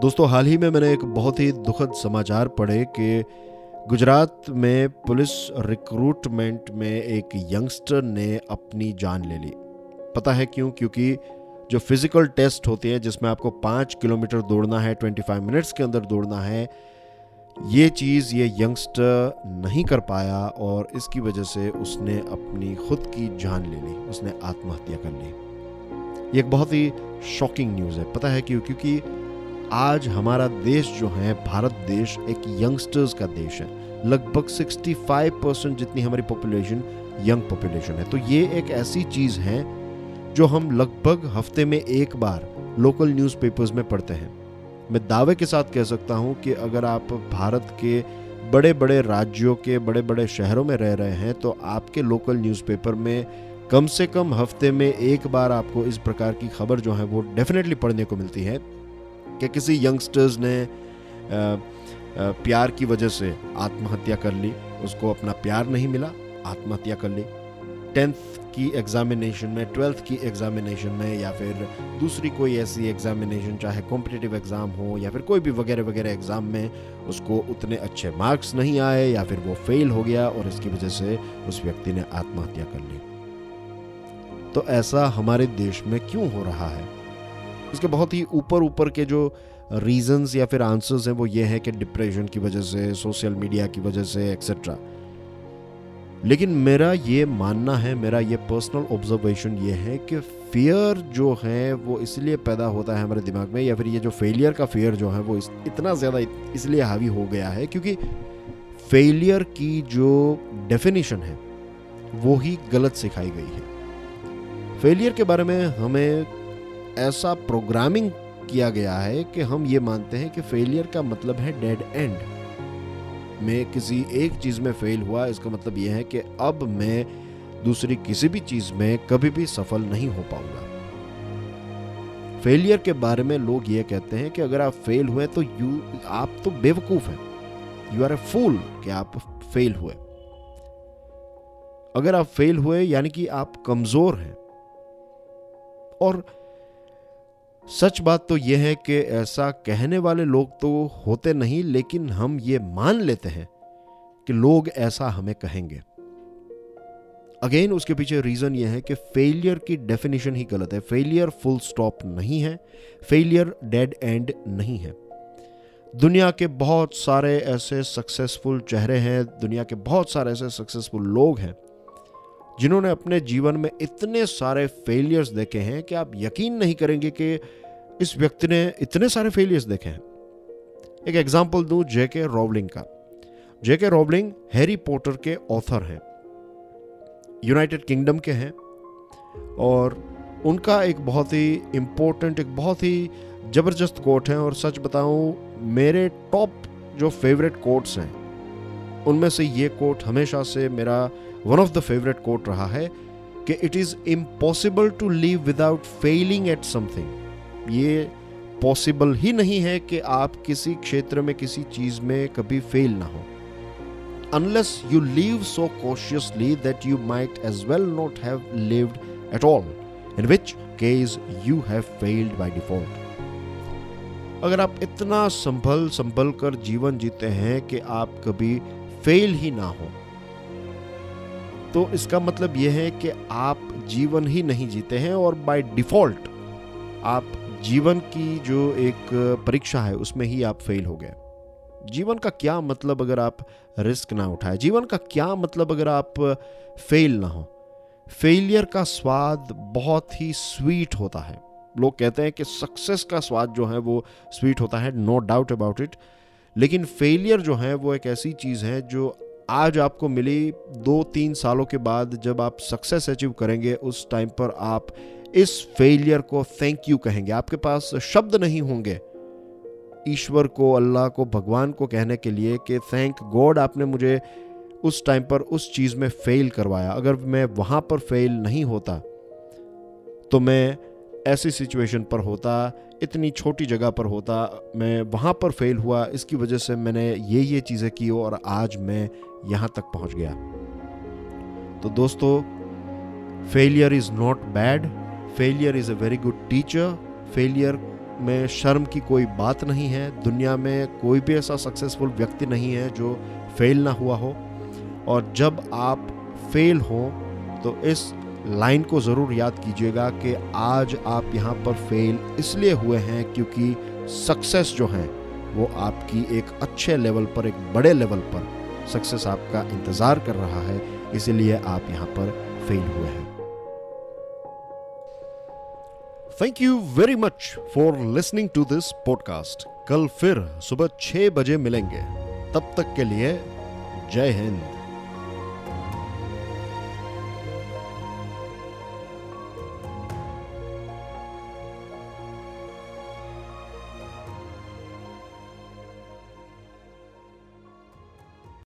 दोस्तों, हाल ही में मैंने एक बहुत ही दुखद समाचार पढ़े कि गुजरात में पुलिस रिक्रूटमेंट में एक यंगस्टर ने अपनी जान ले ली। पता है क्यों? क्योंकि जो फ़िज़िकल टेस्ट होते हैं, जिसमें आपको पाँच किलोमीटर दौड़ना है, ट्वेंटी फाइव मिनट्स के अंदर दौड़ना है, ये चीज़, ये यंगस्टर नहीं कर पाया और इसकी वजह से उसने अपनी खुद की जान ले ली, उसने आत्महत्या कर ली। ये एक बहुत ही शॉकिंग न्यूज़ है। पता है क्यों? क्योंकि आज हमारा देश जो है, भारत देश एक यंगस्टर्स का देश है। लगभग 65 परसेंट जितनी हमारी पॉपुलेशन यंग पॉपुलेशन है। तो ये एक ऐसी चीज़ है जो हम लगभग हफ़्ते में एक बार लोकल न्यूज़पेपर्स में पढ़ते हैं। मैं दावे के साथ कह सकता हूँ कि अगर आप भारत के बड़े बड़े राज्यों के बड़े बड़े शहरों में रह रहे हैं तो आपके लोकल न्यूज़पेपर में कम से कम हफ़्ते में एक बार आपको इस प्रकार की खबर जो है, वो डेफिनेटली पढ़ने को मिलती है। कि किसी यंगस्टर्स ने प्यार की वजह से आत्महत्या कर ली, उसको अपना प्यार नहीं मिला, आत्महत्या कर ली। टेंथ की एग्जामिनेशन में, ट्वेल्थ की एग्जामिनेशन में, या फिर दूसरी कोई ऐसी एग्जामिनेशन चाहे कॉम्पिटिटिव एग्ज़ाम हो, या फिर कोई भी वगैरह वगैरह एग्ज़ाम में, उसको उतने अच्छे मार्क्स नहीं आए, या फिर वो फेल हो गया, और इसकी वजह से उस व्यक्ति ने आत्महत्या कर ली। तो ऐसा हमारे देश में क्यों हो रहा है? इसके बहुत ही ऊपर ऊपर के जो रीजंस या फिर आंसर्स हैं, वो ये है कि डिप्रेशन की वजह से सोशल मीडिया की वजह से एक्सेट्रा लेकिन मेरा ये मानना है, मेरा ये पर्सनल ऑब्जर्वेशन ये है कि फियर जो है, वो इसलिए पैदा होता है हमारे दिमाग में, या फिर ये जो फेलियर का फियर जो है, वो इतना ज़्यादा इसलिए हावी हो गया है क्योंकि फेलियर की जो डेफिनेशन है, वो ही गलत सिखाई गई है। फेलियर के बारे में हमें ऐसा प्रोग्रामिंग किया गया है कि हम ये मानते हैं कि फेलियर का मतलब है डेड एंड मैं किसी एक चीज़ में फेल हुआ, इसका मतलब यह है कि अब मैं दूसरी किसी भी चीज़ में कभी भी सफल नहीं हो पाऊँगा। फेलियर के बारे में लोग ये कहते हैं कि अगर आप फेल हुए तो यू आप तो बेवकूफ़ हैं। यू आर ए फूल कि आप फेल हुए। अगर आप फेल हुए, यानी कि आप कमज़ोर हैं। और सच बात तो यह है कि ऐसा कहने वाले लोग तो होते नहीं, लेकिन हम ये मान लेते हैं कि लोग ऐसा हमें कहेंगे। अगेन उसके पीछे रीजन यह है कि फेलियर की डेफिनेशन ही गलत है। फेलियर फुल स्टॉप नहीं है। फेलियर डेड एंड नहीं है। दुनिया के बहुत सारे ऐसे सक्सेसफुल चेहरे हैं। दुनिया के बहुत सारे ऐसे सक्सेसफुल लोग हैं। जिन्होंने अपने जीवन में इतने सारे फेलियर्स देखे हैं कि आप यकीन नहीं करेंगे कि इस व्यक्ति ने इतने सारे फेलियर्स देखे हैं। एक एग्ज़ाम्पल दूँ जेके रॉवलिंग का। J K Rowling Harry Potter के ऑथर हैं। यूनाइटेड किंगडम के हैं। और उनका एक बहुत ही इम्पोर्टेंट एक बहुत ही ज़बरदस्त कोट है और सच बताऊँ, मेरे टॉप जो फेवरेट कोट्स हैं, उनमें से ये कोट हमेशा से मेरा one of the favourite quote रहा है कि it is impossible to live without failing at something ये पॉसिबल ही नहीं है कि आप किसी क्षेत्र में किसी चीज़ में कभी फेल ना हो unless you live so cautiously that you might as well not have lived at all, in which case you have failed by default. अगर आप इतना संभल संभल कर जीवन जीते हैं कि आप कभी फेल ही ना हो तो इसका मतलब यह है कि आप जीवन ही नहीं जीते हैं और बाय डिफ़ॉल्ट आप जीवन की जो एक परीक्षा है, उसमें ही आप फेल हो गए। जीवन का क्या मतलब अगर आप रिस्क ना उठाए? जीवन का क्या मतलब अगर आप फेल ना हो? फेलियर का स्वाद बहुत ही स्वीट होता है। लोग कहते हैं कि सक्सेस का स्वाद जो है वो स्वीट होता है नो डाउट अबाउट इट लेकिन फेलियर जो है वो एक ऐसी चीज़ है जो आज आपको मिली दो तीन सालों के बाद जब आप सक्सेस अचीव करेंगे, उस टाइम पर आप इस फेलियर को थैंक यू कहेंगे। आपके पास शब्द नहीं होंगे। ईश्वर को, अल्लाह को, भगवान को कहने के लिए कि थैंक गॉड आपने मुझे उस टाइम पर उस चीज़ में फेल करवाया। अगर मैं वहाँ पर फेल नहीं होता तो मैं ऐसी सिचुएशन पर होता, इतनी छोटी जगह पर होता, मैं वहाँ पर फेल हुआ, इसकी वजह से मैंने ये ये चीज़ें की और आज मैं यहाँ तक पहुँच गया। तो दोस्तों failure is not bad failure is a very good teacher failure में शर्म की कोई बात नहीं है, दुनिया में कोई भी ऐसा सक्सेसफुल व्यक्ति नहीं है जो फेल ना हुआ हो। और जब आप फेल हो तो इस लाइन को ज़रूर याद कीजिएगा कि आज आप यहाँ पर फेल इसलिए हुए हैं क्योंकि सक्सेस जो है, वो आपकी एक अच्छे लेवल पर, एक बड़े लेवल पर सक्सेस आपका इंतज़ार कर रहा है, इसीलिए आप यहाँ पर फेल हुए हैं। Thank you very much for listening to this podcast कल फिर सुबह छह बजे मिलेंगे। तब तक के लिए जय हिंद।